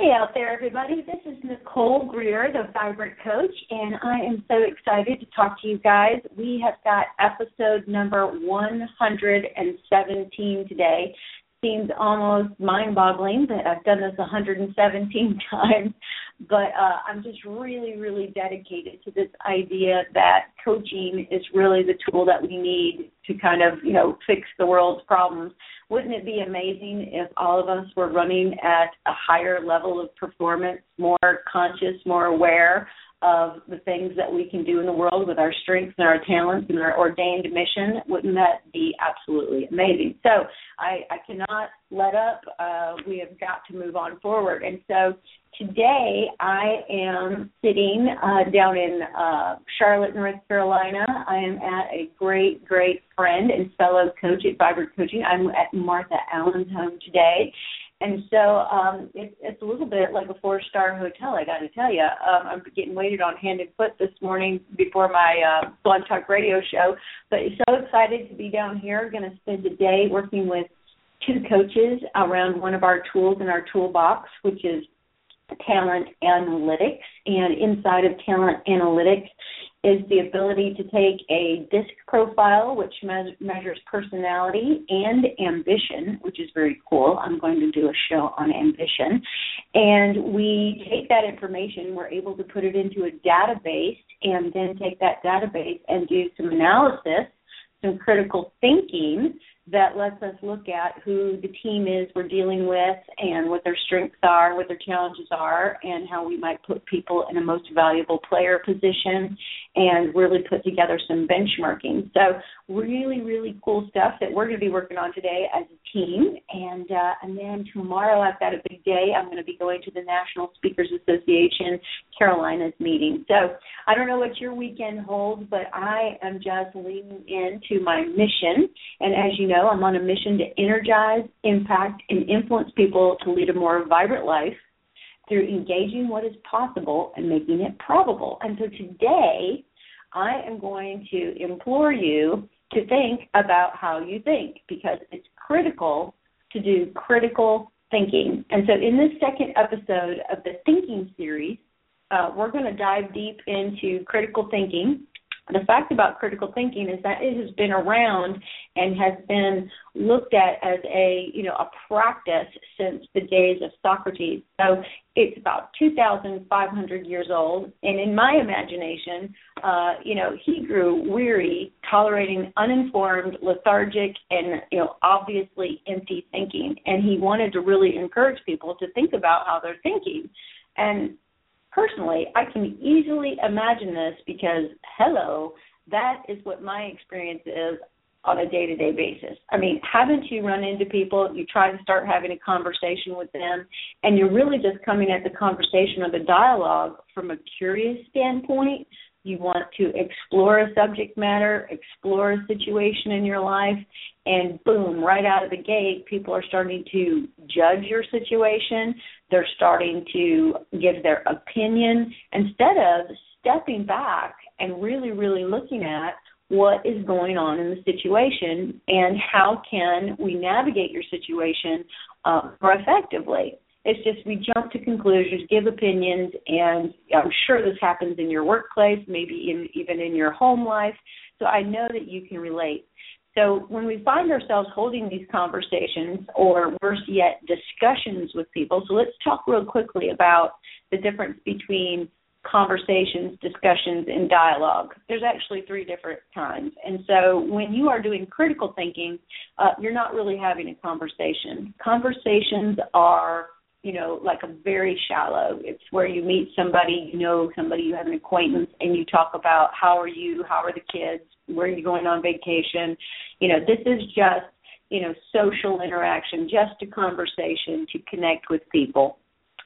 Hey out there, everybody. This is Nicole Greer, the Vibrant Coach, and I am so excited to talk to you guys. We have got episode number 117 today. Seems almost mind boggling that I've done this 117 times, but uh, I'm just really, really dedicated to this idea that coaching is really the tool that we need to kind of, you know, fix the world's problems. Wouldn't it be amazing if all of us were running at a higher level of performance, more conscious, more aware of the things that we can do in the world with our strengths and our talents and our ordained mission. Wouldn't that be absolutely amazing? So I, I cannot let up. Uh, we have got to move on forward. And so today I am sitting uh, down in uh, Charlotte, North Carolina. I am at a great, great friend and fellow coach at Vibrant Coaching. I'm at Martha Allen's home today. And so um, it's it's a little bit like a four star hotel. I got to tell you, um, I'm getting waited on hand and foot this morning before my uh, Blog Talk Radio show. But so excited to be down here. Going to spend the day working with two coaches around one of our tools in our toolbox, which is talent analytics. And inside of talent analytics is the ability to take a DISC profile, which me- measures personality and ambition, which is very cool. I'm going to do a show on ambition. And we take that information, we're able to put it into a database, and then take that database and do some analysis, some critical thinking that lets us look at who the team is we're dealing with and what their strengths are, what their challenges are, and how we might put people in a most valuable player position and really put together some benchmarking. So really, really cool stuff that we're going to be working on today as a team. And uh, and then tomorrow I've got a big day. I'm going to be going to the National Speakers Association Carolinas meeting. So I don't know what your weekend holds, but I am just leaning into my mission. And as you know, I'm on a mission to energize, impact, and influence people to lead a more vibrant life through engaging what is possible and making it probable. And so today, I am going to implore you to think about how you think because it's critical to do critical thinking. And so, in this second episode of the thinking series, uh, we're going to dive deep into critical thinking the fact about critical thinking is that it has been around and has been looked at as a you know a practice since the days of Socrates. So it's about 2,500 years old, and in my imagination, uh, you know, he grew weary tolerating uninformed, lethargic, and you know obviously empty thinking, and he wanted to really encourage people to think about how they're thinking. And personally, I can easily imagine this because, hello, that is what my experience is on a day to day basis. I mean, haven't you run into people, you try to start having a conversation with them, and you're really just coming at the conversation or the dialogue from a curious standpoint? You want to explore a subject matter, explore a situation in your life, and boom, right out of the gate, people are starting to judge your situation. They're starting to give their opinion instead of stepping back and really, really looking at what is going on in the situation and how can we navigate your situation uh, more effectively. It's just we jump to conclusions, give opinions, and I'm sure this happens in your workplace, maybe in, even in your home life. So I know that you can relate. So when we find ourselves holding these conversations, or worse yet, discussions with people, so let's talk real quickly about the difference between conversations, discussions, and dialogue. There's actually three different kinds. And so when you are doing critical thinking, uh, you're not really having a conversation. Conversations are you know, like a very shallow. It's where you meet somebody, you know somebody, you have an acquaintance, and you talk about how are you, how are the kids, where are you going on vacation. You know, this is just, you know, social interaction, just a conversation to connect with people.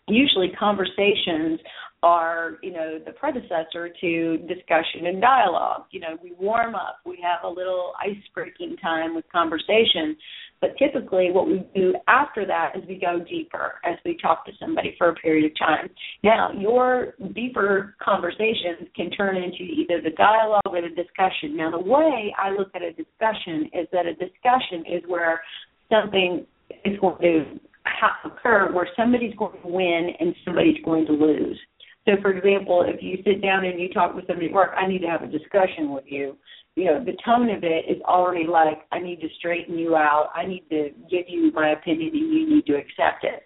Usually, conversations are, you know, the predecessor to discussion and dialogue. You know, we warm up, we have a little ice breaking time with conversation. But typically, what we do after that is we go deeper as we talk to somebody for a period of time. Now, your deeper conversations can turn into either the dialogue or the discussion. Now, the way I look at a discussion is that a discussion is where something is going to occur where somebody's going to win and somebody's going to lose. So, for example, if you sit down and you talk with somebody at work, I need to have a discussion with you. You know, the tone of it is already like, I need to straighten you out. I need to give you my opinion and you need to accept it.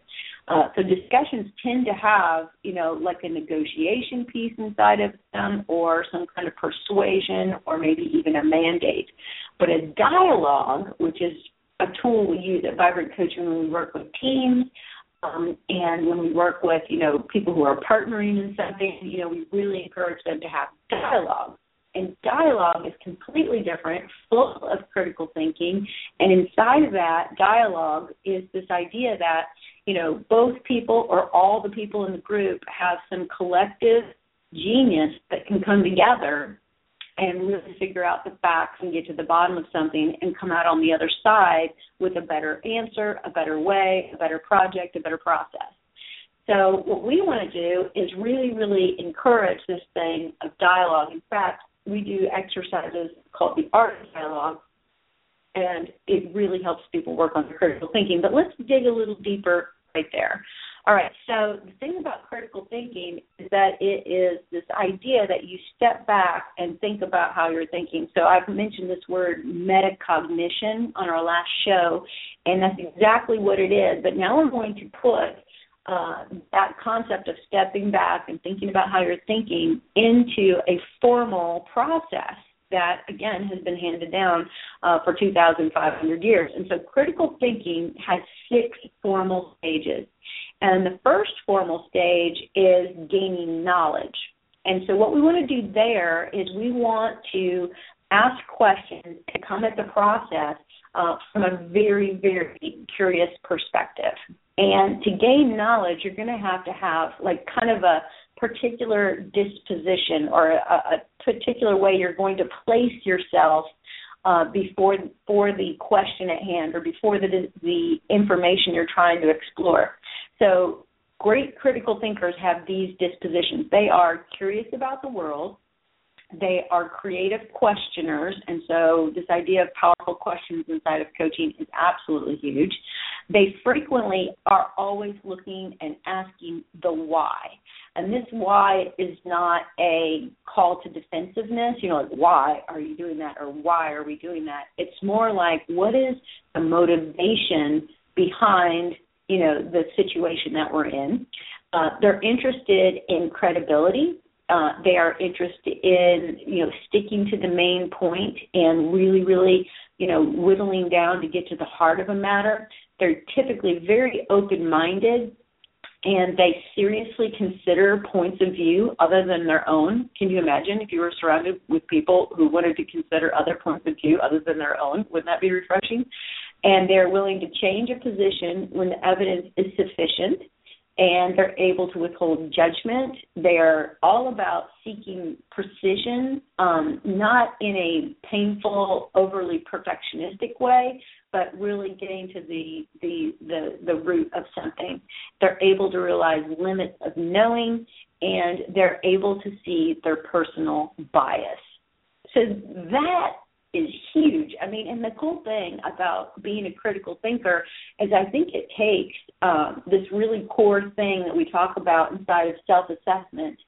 Uh, so discussions tend to have, you know, like a negotiation piece inside of them or some kind of persuasion or maybe even a mandate. But a dialogue, which is a tool we use at Vibrant Coaching when we work with teams um, and when we work with, you know, people who are partnering in something, you know, we really encourage them to have dialogue. And dialogue is completely different, full of critical thinking. And inside of that dialogue is this idea that, you know, both people or all the people in the group have some collective genius that can come together and really figure out the facts and get to the bottom of something and come out on the other side with a better answer, a better way, a better project, a better process. So what we want to do is really, really encourage this thing of dialogue. In fact, we do exercises called the art of dialogue, and it really helps people work on their critical thinking. But let's dig a little deeper right there. All right, so the thing about critical thinking is that it is this idea that you step back and think about how you're thinking. So I've mentioned this word metacognition on our last show, and that's exactly what it is. But now we're going to put uh, that concept of stepping back and thinking about how you're thinking into a formal process that again has been handed down uh, for 2,500 years. And so critical thinking has six formal stages. And the first formal stage is gaining knowledge. And so, what we want to do there is we want to ask questions and come at the process uh, from a very, very curious perspective. And to gain knowledge, you're going to have to have like kind of a particular disposition or a, a particular way you're going to place yourself uh, before for the question at hand or before the the information you're trying to explore. So great critical thinkers have these dispositions. They are curious about the world. They are creative questioners, and so this idea of powerful questions inside of coaching is absolutely huge. They frequently are always looking and asking the why. And this why is not a call to defensiveness, you know, like why are you doing that or why are we doing that? It's more like what is the motivation behind you know the situation that we're in. Uh, they're interested in credibility. Uh, they are interested in you know sticking to the main point and really, really you know whittling down to get to the heart of a matter. They're typically very open-minded and they seriously consider points of view other than their own. Can you imagine if you were surrounded with people who wanted to consider other points of view other than their own? Wouldn't that be refreshing? and they're willing to change a position when the evidence is sufficient and they're able to withhold judgment. They're all about seeking precision, um, not in a painful, overly perfectionistic way, but really getting to the, the the the root of something. They're able to realize limits of knowing, and they're able to see their personal bias. So that is huge. I mean, and the cool thing about being a critical thinker is I think it takes um, this really core thing that we talk about inside of self-assessment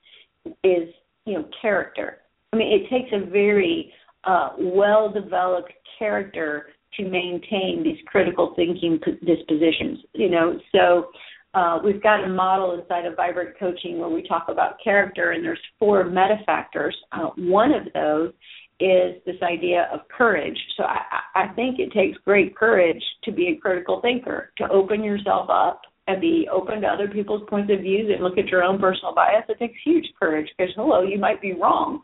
is you know character. I mean, it takes a very uh, well-developed character to maintain these critical thinking dispositions. You know, so. Uh, we've got a model inside of Vibrant Coaching where we talk about character, and there's four meta factors. Uh, one of those is this idea of courage. So I, I think it takes great courage to be a critical thinker, to open yourself up and be open to other people's points of views and look at your own personal bias. It takes huge courage because, hello, you might be wrong.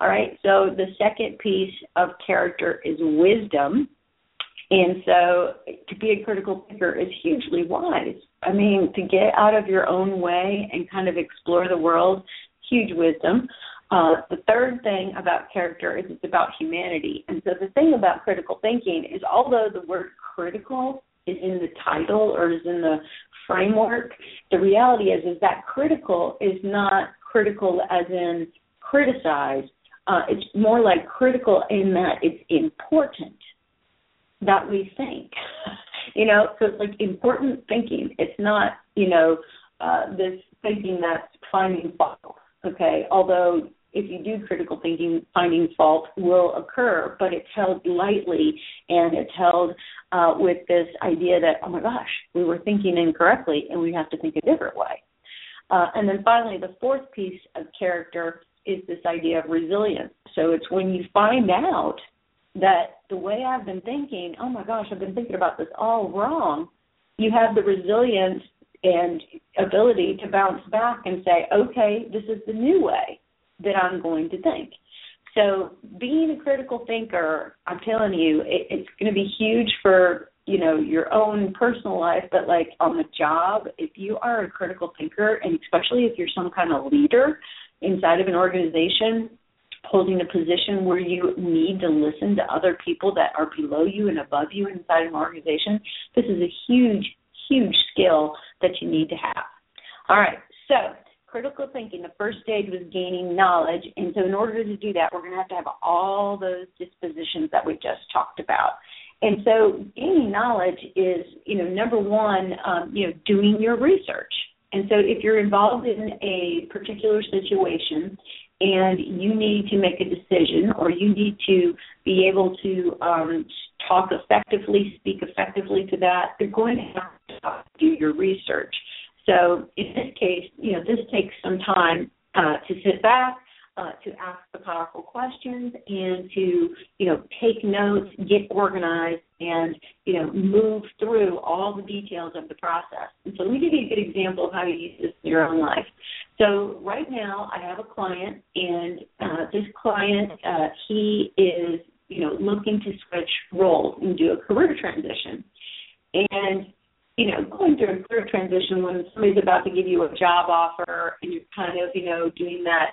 All right. So the second piece of character is wisdom. And so to be a critical thinker is hugely wise. I mean, to get out of your own way and kind of explore the world, huge wisdom. Uh, the third thing about character is it's about humanity. And so the thing about critical thinking is although the word critical is in the title or is in the framework, the reality is is that critical is not critical as in criticize. Uh, it's more like critical in that it's important that we think. you know, so it's like important thinking. It's not, you know, uh, this thinking that's finding fault. Okay, although if you do critical thinking, finding fault will occur, but it's held lightly and it's held uh, with this idea that, oh my gosh, we were thinking incorrectly and we have to think a different way. Uh, and then finally, the fourth piece of character is this idea of resilience. So it's when you find out that the way I've been thinking, oh my gosh, I've been thinking about this all wrong, you have the resilience and ability to bounce back and say, okay, this is the new way that I'm going to think. So being a critical thinker, I'm telling you, it, it's going to be huge for you know your own personal life, but like on the job, if you are a critical thinker, and especially if you're some kind of leader inside of an organization, holding a position where you need to listen to other people that are below you and above you inside an organization, this is a huge, huge skill that you need to have. All right, so critical thinking, the first stage was gaining knowledge. And so, in order to do that, we're going to have to have all those dispositions that we just talked about. And so, gaining knowledge is, you know, number one, um, you know, doing your research. And so, if you're involved in a particular situation and you need to make a decision or you need to be able to um, talk effectively, speak effectively to that, you're going to have to do your research. So in this case, you know, this takes some time uh, to sit back, uh, to ask the powerful questions, and to you know take notes, get organized, and you know move through all the details of the process. And so let me give you a good example of how you use this in your own life. So right now, I have a client, and uh, this client uh, he is you know looking to switch roles and do a career transition. And you know, going through a career transition when somebody's about to give you a job offer and you're kind of, you know, doing that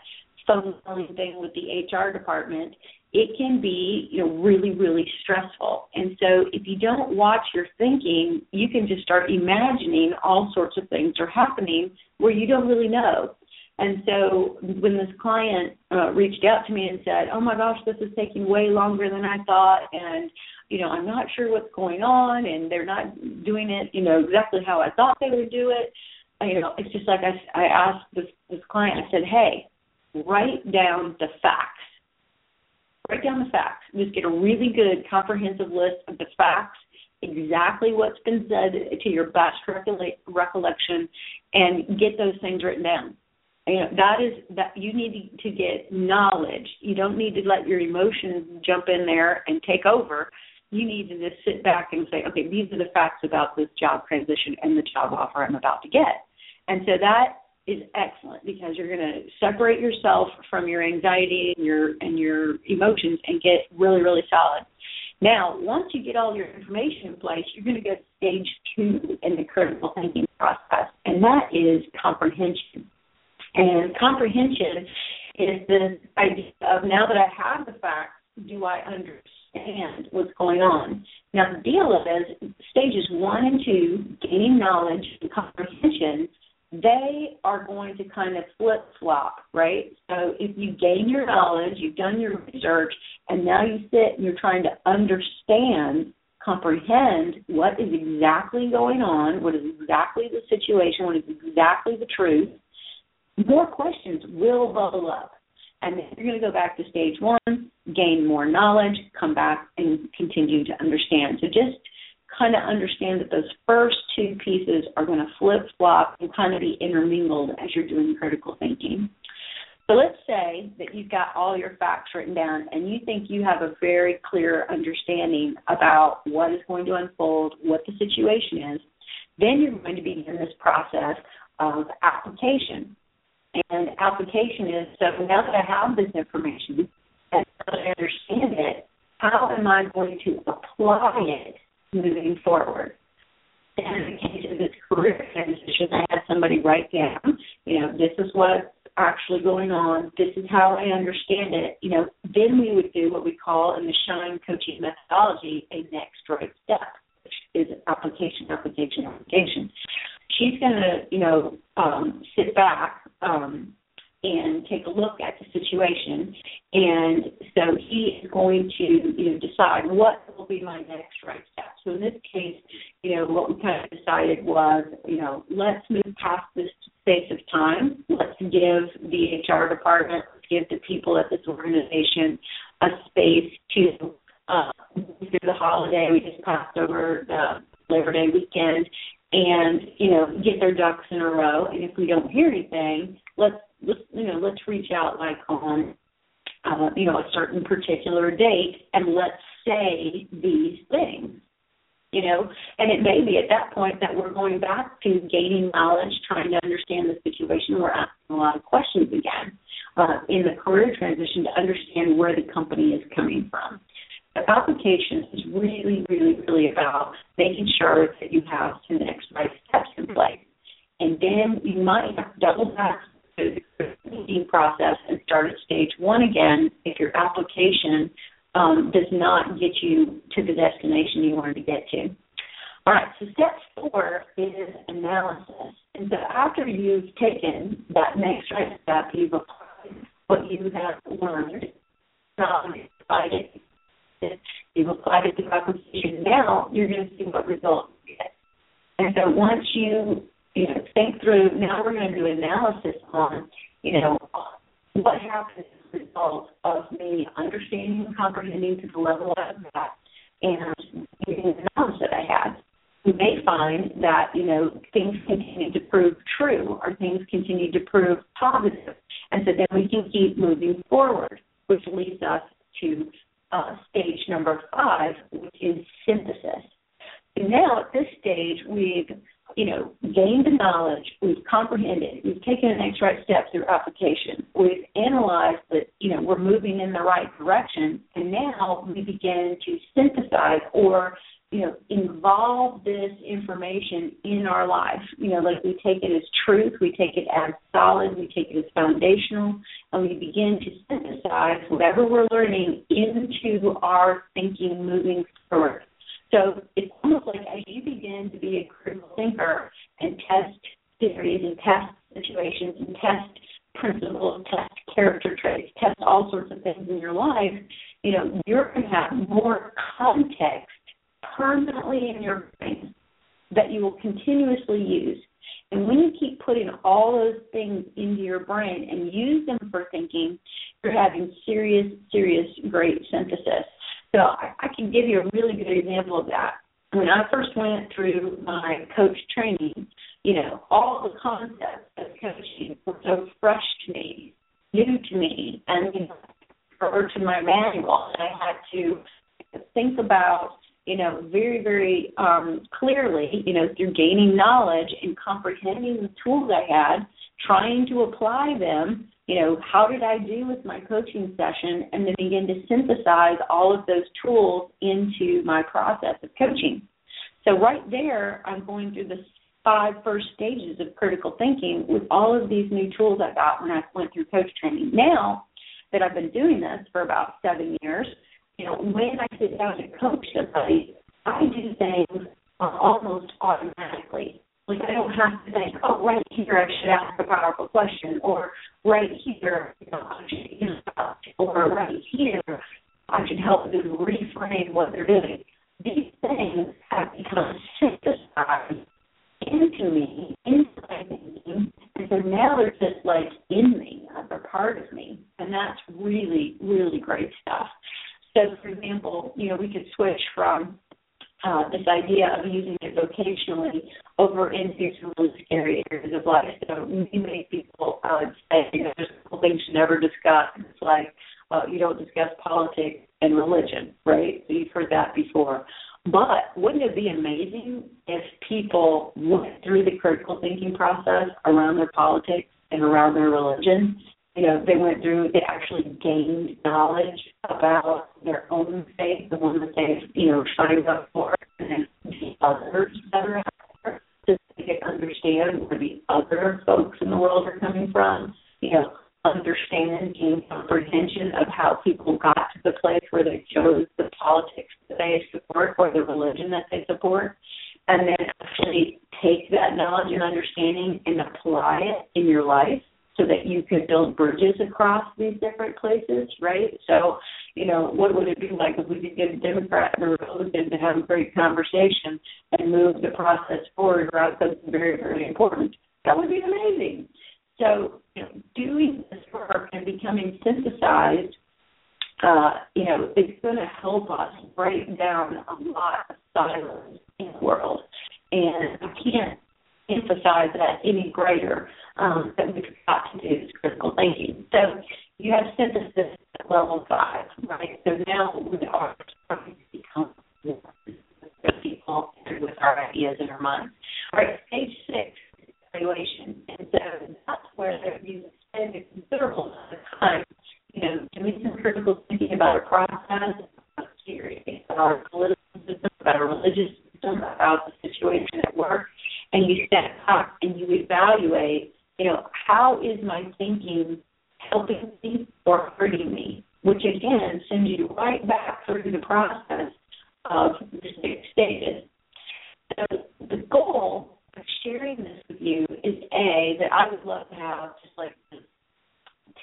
phone thing with the HR department, it can be, you know, really, really stressful. And so if you don't watch your thinking, you can just start imagining all sorts of things are happening where you don't really know. And so when this client uh, reached out to me and said, "Oh my gosh, this is taking way longer than I thought," and you know, I'm not sure what's going on, and they're not doing it, you know, exactly how I thought they would do it. You know, it's just like I, I asked this this client. I said, "Hey, write down the facts. Write down the facts. Just get a really good comprehensive list of the facts, exactly what's been said to your best recollection, and get those things written down." you know that is that you need to get knowledge you don't need to let your emotions jump in there and take over you need to just sit back and say okay these are the facts about this job transition and the job offer i'm about to get and so that is excellent because you're going to separate yourself from your anxiety and your and your emotions and get really really solid now once you get all your information in place you're going to go to stage two in the critical thinking process and that is comprehension and comprehension is the idea of now that I have the facts, do I understand what's going on? Now, the deal is stages one and two, gaining knowledge and comprehension, they are going to kind of flip flop, right? So if you gain your knowledge, you've done your research, and now you sit and you're trying to understand, comprehend what is exactly going on, what is exactly the situation, what is exactly the truth, more questions will bubble up. And then you're going to go back to stage one, gain more knowledge, come back and continue to understand. So just kind of understand that those first two pieces are going to flip flop and kind of be intermingled as you're doing critical thinking. So let's say that you've got all your facts written down and you think you have a very clear understanding about what is going to unfold, what the situation is. Then you're going to begin this process of application. And application is so now that I have this information and I understand it, how am I going to apply it moving forward? And in case of this career transition, I had somebody write down, you know, this is what's actually going on, this is how I understand it, you know, then we would do what we call in the Shine coaching methodology a next right step, which is application, application, application she's going to, you know, um, sit back um, and take a look at the situation. And so he is going to, you know, decide what will be my next right step. So in this case, you know, what we kind of decided was, you know, let's move past this space of time. Let's give the HR department, give the people at this organization a space to uh, through the holiday. We just passed over the Labor Day weekend and you know get their ducks in a row and if we don't hear anything let's let's you know let's reach out like on uh, you know a certain particular date and let's say these things you know? And it may be at that point that we're going back to gaining knowledge trying to understand the situation. We're asking a lot of questions again uh, in the career transition to understand where the company is coming from. The application is really, really, really about making sure that you have the next right steps in place. And then you might have to double back the thinking process and start at stage one again if your application um, does not get you to the destination you wanted to get to. All right, so step four is analysis. And so after you've taken that next right step, you've applied what you have learned, um, decided You've applied it to application. Now you're going to see what results you get. And so once you you know think through, now we're going to do analysis on you know what happens as a result of me understanding and comprehending to the level of that and using the knowledge that I had. We may find that you know things continue to prove true or things continue to prove positive, and so then we can keep moving forward, which leads us to uh, stage number five, which is synthesis. And now at this stage, we've you know gained the knowledge, we've comprehended, we've taken the next right step through application, we've analyzed that you know we're moving in the right direction, and now we begin to synthesize or you know, involve this information in our life. You know, like we take it as truth, we take it as solid, we take it as foundational, and we begin to synthesize whatever we're learning into our thinking moving forward. So it's almost like as you begin to be a critical thinker and test theories and test situations and test principles, test character traits, test all sorts of things in your life, you know, you're going to have more context permanently in your brain that you will continuously use. And when you keep putting all those things into your brain and use them for thinking, you're having serious, serious, great synthesis. So I, I can give you a really good example of that. When I first went through my coach training, you know, all the concepts of coaching were so fresh to me, new to me, and you know, refer to my manual, and I had to think about you know, very, very um, clearly, you know, through gaining knowledge and comprehending the tools I had, trying to apply them, you know, how did I do with my coaching session, and then begin to synthesize all of those tools into my process of coaching. So, right there, I'm going through the five first stages of critical thinking with all of these new tools I got when I went through coach training. Now that I've been doing this for about seven years, you know, when I sit down to coach somebody, I do things almost automatically. Like I don't have to think, oh, right here I should ask a powerful question, or right here, you know, I should interrupt, or right here I should help them reframe what they're doing. These things have become synthesized into me, my thinking, and so now they're just like in me, they're part of me, and that's really, really great stuff. So, for example, you know, we could switch from uh, this idea of using it vocationally over into some really scary areas of life. So many, many people uh, say, you know, there's a couple things you never discuss. It's like uh, you don't discuss politics and religion, right? So you've heard that before. But wouldn't it be amazing if people went through the critical thinking process around their politics and around their religion you know, they went through, they actually gained knowledge about their own faith, the one that they've, you know, signed up for, and the others that are out there, so they understand where the other folks in the world are coming from, you know, understand, gain comprehension of how people got to the place where they chose the politics that they support or the religion that they support, and then actually take that knowledge and understanding and apply it in your life so that you could build bridges across these different places, right? So, you know, what would it be like if we could get a Democrat and a Republican to have a great conversation and move the process forward around something very, very important? That would be amazing. So, you know, doing this work and becoming synthesized, uh, you know, it's going to help us break down a lot of silos in the world. And I can't emphasize that any greater um, that we've got to do is critical thinking. So you have synthesis at level five, right? So now we are starting to become people with our ideas in our minds. All right, stage six evaluation. And so that's where you spend a considerable amount of time, you know, doing some critical thinking about a process, about theory, about a political system, about a religious system, about the situation at work, and you step back and you evaluate, you know, how is my thinking helping me or hurting me? Which again sends you right back through the process of the six stages. So the goal of sharing this with you is a that I would love to have just like a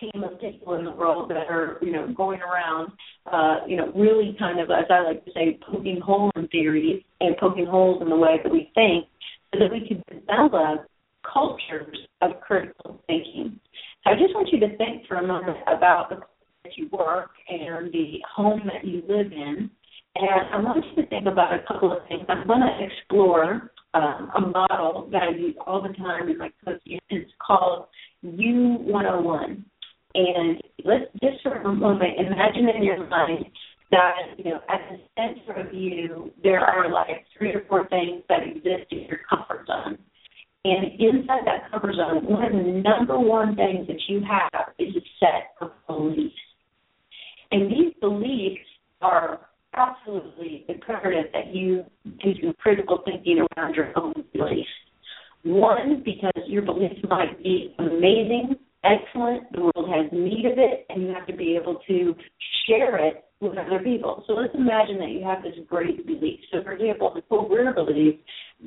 team of people in the world that are you know going around uh, you know really kind of as I like to say poking holes in theories and poking holes in the way that we think so that we can develop cultures of critical thinking. So I just want you to think for a moment about the place that you work and the home that you live in. And I want you to think about a couple of things. I'm going to explore um, a model that I use all the time in my coaching. It's called U101. And let's just for a moment imagine in your mind that, you know, at the center of you, there are like three or four things that exist in your comfort zone. And inside that comfort zone, one of the number one things that you have is a set of beliefs. And these beliefs are absolutely imperative that you do some critical thinking around your own beliefs. One, because your beliefs might be amazing, excellent, the world has need of it, and you have to be able to share it with other people. So let's imagine that you have this great belief. So, for example, Nicole Greer believes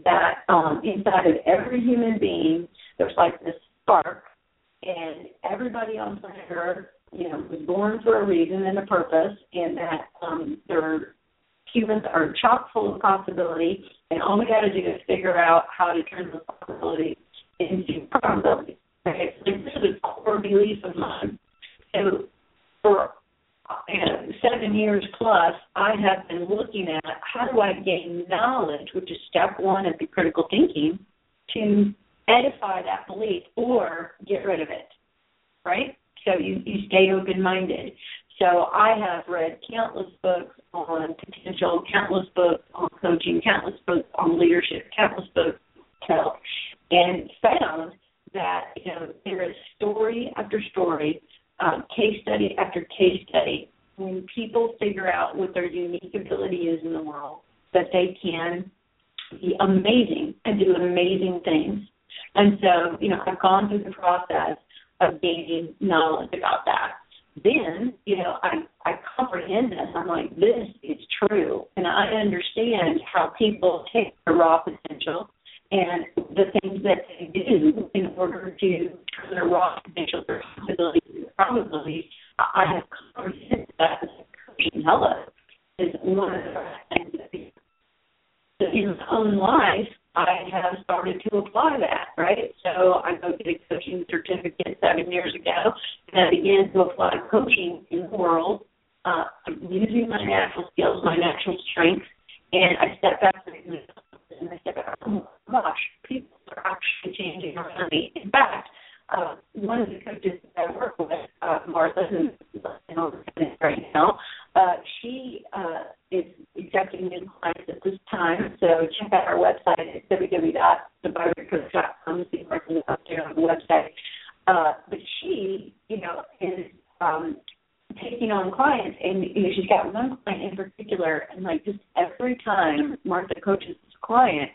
that um, inside of every human being, there's like this spark, and everybody on planet Earth you know, was born for a reason and a purpose, and that um, their humans are chock full of possibility, and all we got to do is figure out how to turn those possibilities into probabilities. Okay, so this is a core belief of mine. So for seven years plus, I have been looking at how do I gain knowledge, which is step one of the critical thinking, to edify that belief or get rid of it. Right? so you, you stay open minded. So I have read countless books on potential, countless books on coaching, countless books on leadership, countless books on health, and found that you know there is story after story, um, case study after case study. When people figure out what their unique ability is in the world, that they can be amazing and do amazing things. And so, you know, I've gone through the process of gaining knowledge about that. Then, you know, I I comprehend this. I'm like, this is true, and I understand how people take their raw potential and the things that they do in order to turn their raw potential, their possibilities, and probabilities. I have a hello is one of the things in my own life I have started to apply that, right? So I go get a coaching certificate seven years ago, and I began to apply coaching in the world uh, using my natural skills, my natural strengths, and I step back and I back, oh my gosh, people are actually changing around me. In fact, uh, one of the coaches that I work with, uh, Martha, who's right now, uh, she uh, is accepting new clients at this time. So check out our website at www.thevibrantcoach.com. See everything up there on the website. Uh, but she, you know, is um, taking on clients, and you know, she's got one client in particular, and like just every time Martha coaches this client,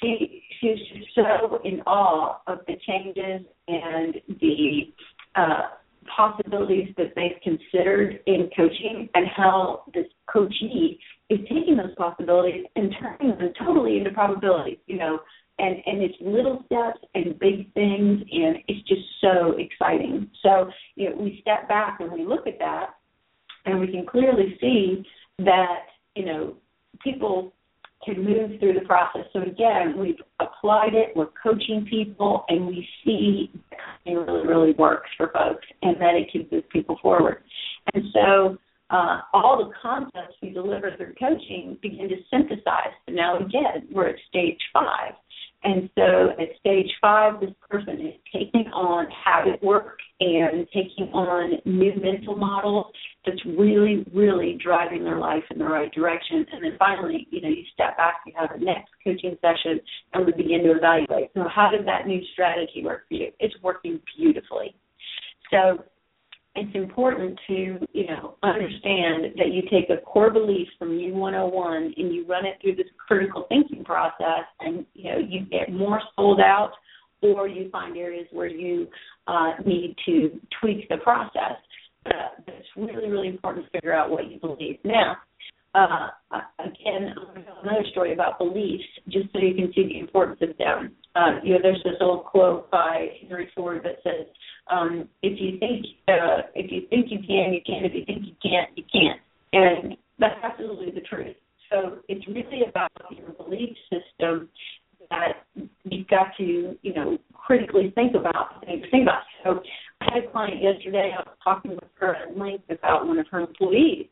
she she's just so in awe of the changes and the uh, possibilities that they've considered in coaching and how this coachee is taking those possibilities and turning them totally into probabilities, you know, and, and it's little steps and big things and it's just so exciting. So, you know, we step back and we look at that and we can clearly see that, you know, people can move through the process. So again, we've applied it, we're coaching people, and we see it really, really works for folks and that it can move people forward. And so uh, all the concepts we deliver through coaching begin to synthesize. So now again, we're at stage five. And so at stage five, this person is taking on habit work and taking on new mental models that's really, really driving their life in the right direction. And then finally, you know, you step back, you have a next coaching session, and we begin to evaluate. So how did that new strategy work for you? It's working beautifully. So it's important to, you know, understand that you take a core belief from U101 and you run it through this critical thinking process and, you know, you get more sold out or you find areas where you uh, need to tweak the process. Uh, it's really, really important to figure out what you believe. Now, uh, again, another story about beliefs, just so you can see the importance of them. Uh, you know, there's this old quote by Henry Ford that says, um, "If you think uh, if you think you can, you can. If you think you can't, you can't." And that's absolutely the truth. So it's really about your belief system that you've got to, you know, critically think about and think about. So I had a client yesterday. I was talking with her at length about one of her employees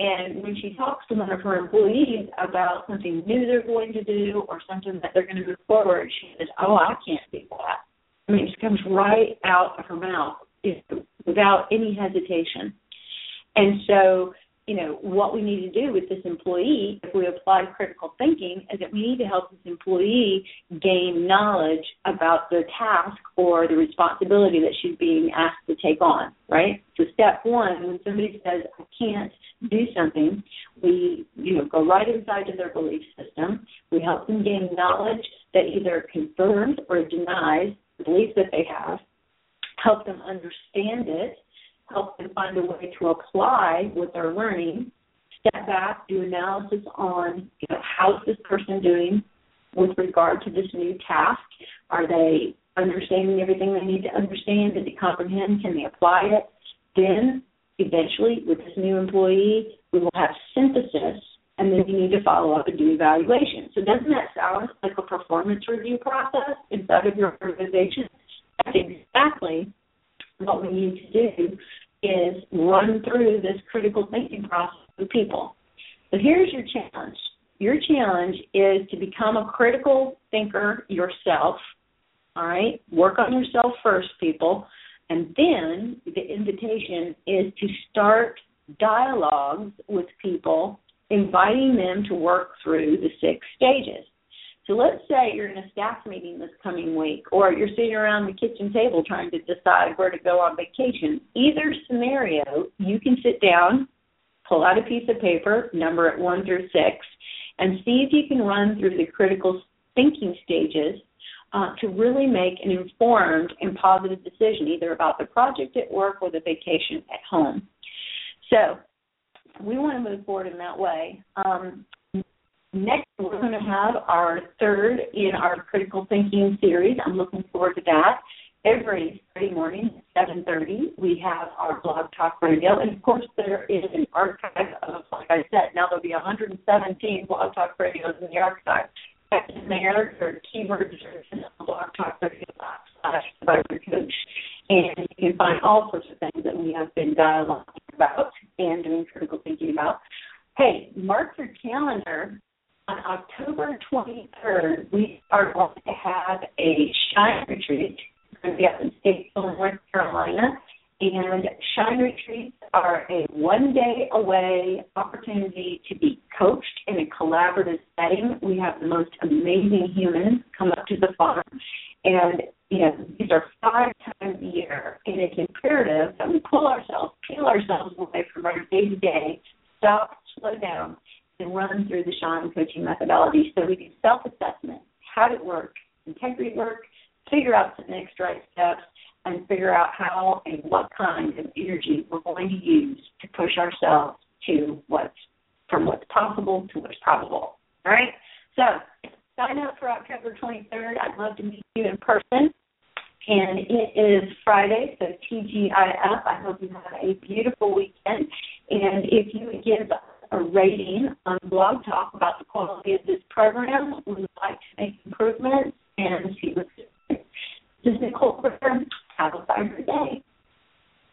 and when she talks to one of her employees about something new they're going to do or something that they're going to move forward, she says, "Oh, I can't do that." I mean, it comes right out of her mouth without any hesitation. And so you know, what we need to do with this employee, if we apply critical thinking, is that we need to help this employee gain knowledge about the task or the responsibility that she's being asked to take on, right? So step one, when somebody says, I can't do something, we, you know, go right inside to their belief system. We help them gain knowledge that either confirms or denies belief that they have, help them understand it, help them find a way to apply what they're learning, step back, do analysis on you know, how's this person doing with regard to this new task? Are they understanding everything they need to understand? Did they comprehend? Can they apply it? Then, eventually, with this new employee, we will have synthesis, and then you need to follow up and do evaluation. So, doesn't that sound like a performance review process inside of your organization? That's exactly what we need to do is run through this critical thinking process with people. So here's your challenge. Your challenge is to become a critical thinker yourself. All right? Work on yourself first, people. And then the invitation is to start dialogues with people, inviting them to work through the six stages. So let's say you're in a staff meeting this coming week, or you're sitting around the kitchen table trying to decide where to go on vacation. Either scenario, you can sit down, pull out a piece of paper, number it one through six, and see if you can run through the critical thinking stages uh, to really make an informed and positive decision, either about the project at work or the vacation at home. So we want to move forward in that way. Um, Next, we're going to have our third in our critical thinking series. I'm looking forward to that. Every Friday morning at 7.30, we have our blog talk radio. And of course, there is an archive of, like I said, now there'll be 117 blog talk radios in the archive. There are keywords blog talk radio slash coach. And you can find all sorts of things that we have been dialoguing about and doing critical thinking about. Hey, mark your calendar on October 23rd, we are going to have a Shine Retreat. It's going to be up in Statesville, North Carolina. And Shine Retreats are a one day away opportunity to be coached in a collaborative setting. We have the most amazing humans come up to the farm. And, you know, these are five times a year. And it's imperative that we pull ourselves, peel ourselves away from our day to day, stop, slow down, and run through the Shine coaching methodology so we do self assessment, how did it work, integrity work, figure out the next right steps, and figure out how and what kind of energy we're going to use to push ourselves to what's from what's possible to what's probable. All right? So sign up for October 23rd. I'd love to meet you in person. And it is Friday, so TGIF. I hope you have a beautiful weekend. And if you would give a rating on Blog Talk about the quality of this program, we would like to make improvements and see what's This is Nicole Greer. Have a fine day.